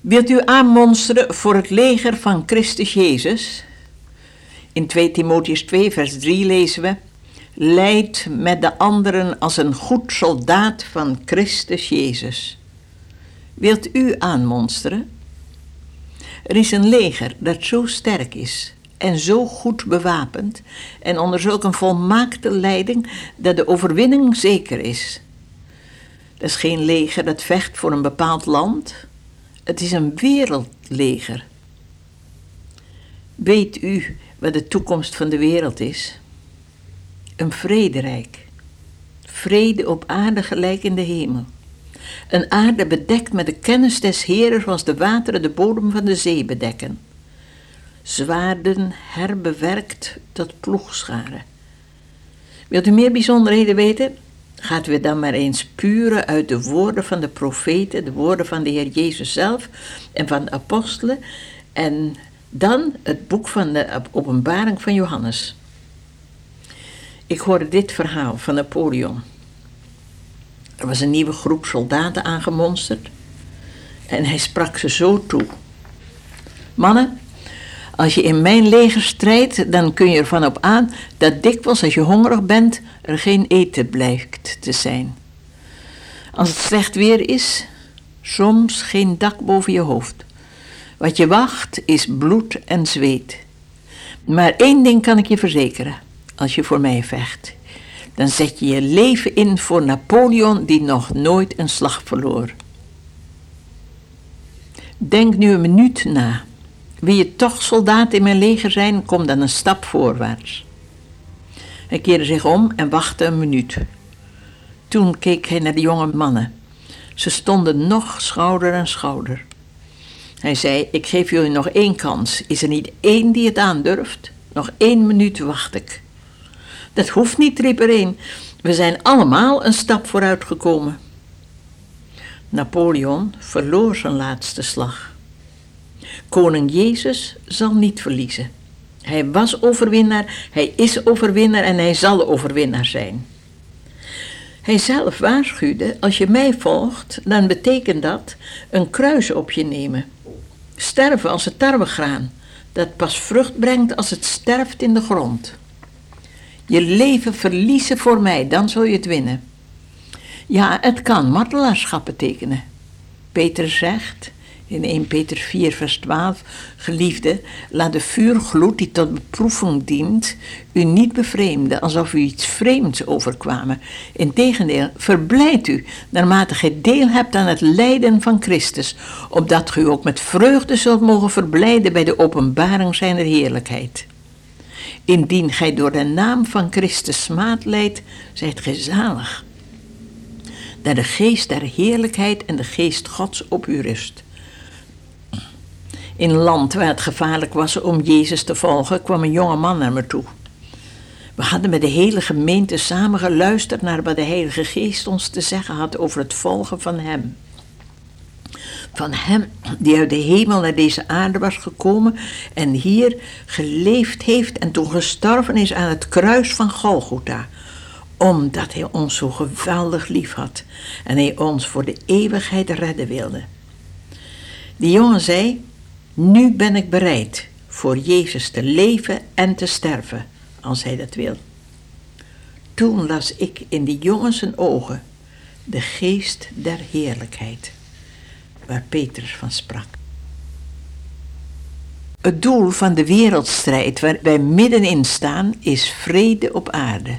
Wilt u aanmonsteren voor het leger van Christus Jezus? In 2 Timotheus 2, vers 3 lezen we: Leid met de anderen als een goed soldaat van Christus Jezus. Wilt u aanmonsteren? Er is een leger dat zo sterk is en zo goed bewapend en onder zulk een volmaakte leiding dat de overwinning zeker is. Dat is geen leger dat vecht voor een bepaald land. Het is een wereldleger. Weet u wat de toekomst van de wereld is? Een vrederijk. Vrede op aarde gelijk in de hemel. Een aarde bedekt met de kennis des Heeren zoals de wateren de bodem van de zee bedekken. Zwaarden herbewerkt tot ploegscharen. Wilt u meer bijzonderheden weten? Gaat u dan maar eens puren uit de woorden van de profeten, de woorden van de Heer Jezus zelf en van de apostelen. En dan het boek van de openbaring van Johannes. Ik hoorde dit verhaal van Napoleon. Er was een nieuwe groep soldaten aangemonsterd en hij sprak ze zo toe. Mannen, als je in mijn leger strijdt, dan kun je ervan op aan dat dikwijls als je hongerig bent, er geen eten blijkt te zijn. Als het slecht weer is, soms geen dak boven je hoofd. Wat je wacht is bloed en zweet. Maar één ding kan ik je verzekeren, als je voor mij vecht. Dan zet je je leven in voor Napoleon die nog nooit een slag verloor. Denk nu een minuut na. Wil je toch soldaat in mijn leger zijn, kom dan een stap voorwaarts. Hij keerde zich om en wachtte een minuut. Toen keek hij naar de jonge mannen. Ze stonden nog schouder aan schouder. Hij zei: Ik geef jullie nog één kans. Is er niet één die het aandurft? Nog één minuut wacht ik. Dat hoeft niet, riep er een. We zijn allemaal een stap vooruit gekomen. Napoleon verloor zijn laatste slag. Koning Jezus zal niet verliezen. Hij was overwinnaar, hij is overwinnaar en hij zal overwinnaar zijn. Hij zelf waarschuwde: Als je mij volgt, dan betekent dat een kruis op je nemen. Sterven als het tarwegraan, dat pas vrucht brengt als het sterft in de grond. Je leven verliezen voor mij, dan zul je het winnen. Ja, het kan martelaarschap betekenen. Peter zegt: in 1 Peter 4, vers 12. Geliefde, laat de vuurgloed die tot beproeving dient, u niet bevreemden alsof u iets vreemds overkwamen. Integendeel, verblijd u naarmate gij deel hebt aan het lijden van Christus, opdat gij ook met vreugde zult mogen verblijden bij de openbaring zijner heerlijkheid. Indien gij door de naam van Christus smaad leidt, zijt gij zalig. Dat de geest der heerlijkheid en de geest Gods op u rust. In land waar het gevaarlijk was om Jezus te volgen, kwam een jonge man naar me toe. We hadden met de hele gemeente samen geluisterd naar wat de Heilige Geest ons te zeggen had over het volgen van Hem. Van Hem die uit de hemel naar deze aarde was gekomen en hier geleefd heeft en toen gestorven is aan het kruis van Golgotha omdat hij ons zo geweldig lief had en hij ons voor de eeuwigheid redden wilde. Die jongen zei: nu ben ik bereid voor Jezus te leven en te sterven, als Hij dat wil. Toen las ik in die jongens ogen de geest der heerlijkheid, waar Petrus van sprak. Het doel van de wereldstrijd waar wij middenin staan is vrede op aarde.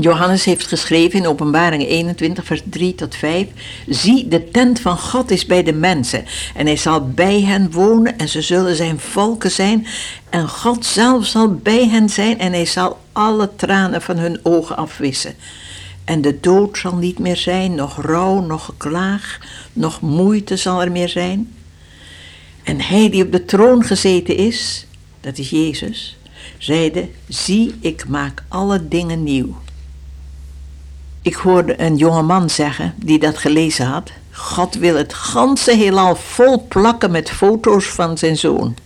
Johannes heeft geschreven in Openbaring 21, vers 3 tot 5: Zie, de tent van God is bij de mensen, en hij zal bij hen wonen, en ze zullen zijn volken zijn, en God zelf zal bij hen zijn, en hij zal alle tranen van hun ogen afwissen. En de dood zal niet meer zijn, nog rouw, nog geklaag, nog moeite zal er meer zijn. En hij die op de troon gezeten is, dat is Jezus, zeide: Zie, ik maak alle dingen nieuw. Ik hoorde een jonge man zeggen die dat gelezen had. God wil het ganse heelal vol plakken met foto's van zijn zoon.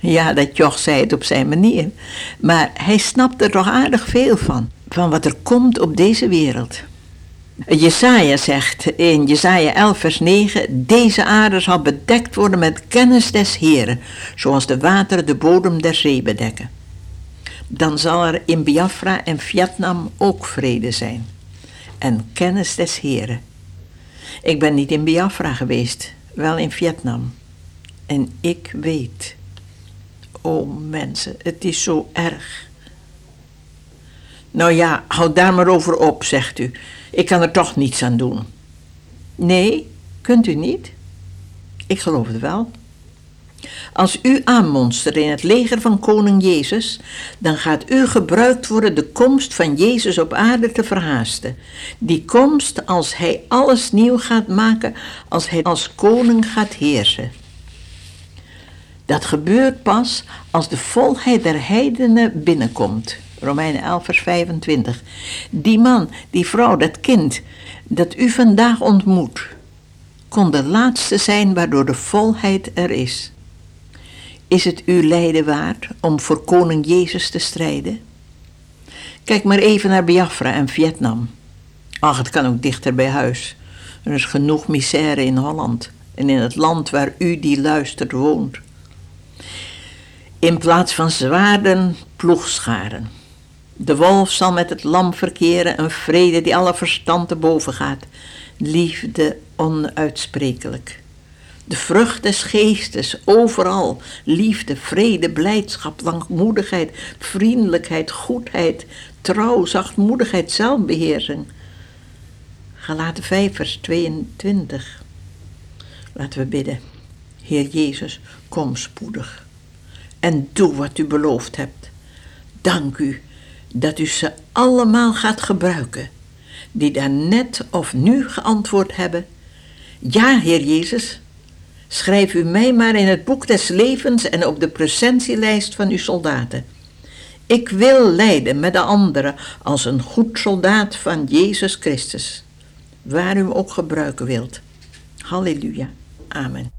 Ja, dat joch zei het op zijn manier. Maar hij snapte er toch aardig veel van. Van wat er komt op deze wereld. Jesaja zegt in Jesaja 11 vers 9, deze aarde zal bedekt worden met kennis des Heren, zoals de wateren de bodem der zee bedekken. Dan zal er in Biafra en Vietnam ook vrede zijn en kennis des Heren. Ik ben niet in Biafra geweest, wel in Vietnam. En ik weet, oh mensen, het is zo erg. Nou ja, houd daar maar over op, zegt u. Ik kan er toch niets aan doen. Nee, kunt u niet? Ik geloof het wel. Als u aanmonstert in het leger van koning Jezus, dan gaat u gebruikt worden de komst van Jezus op aarde te verhaasten. Die komst als hij alles nieuw gaat maken, als hij als koning gaat heersen. Dat gebeurt pas als de volheid der heidenen binnenkomt. Romeinen 11, vers 25. Die man, die vrouw, dat kind dat u vandaag ontmoet, kon de laatste zijn waardoor de volheid er is. Is het uw lijden waard om voor koning Jezus te strijden? Kijk maar even naar Biafra en Vietnam. Ach, het kan ook dichter bij huis. Er is genoeg misère in Holland en in het land waar u die luistert woont. In plaats van zwaarden, ploegscharen. De wolf zal met het lam verkeren, een vrede die alle verstand te boven gaat. Liefde onuitsprekelijk. De vrucht des geestes, overal. Liefde, vrede, blijdschap, langmoedigheid, vriendelijkheid, goedheid, trouw, zachtmoedigheid, zelfbeheersing. Galaten 5, vers 22. Laten we bidden. Heer Jezus, kom spoedig en doe wat u beloofd hebt. Dank u dat u ze allemaal gaat gebruiken, die daar net of nu geantwoord hebben. Ja, Heer Jezus, schrijf u mij maar in het boek des levens en op de presentielijst van uw soldaten. Ik wil lijden met de anderen als een goed soldaat van Jezus Christus, waar u ook gebruiken wilt. Halleluja. Amen.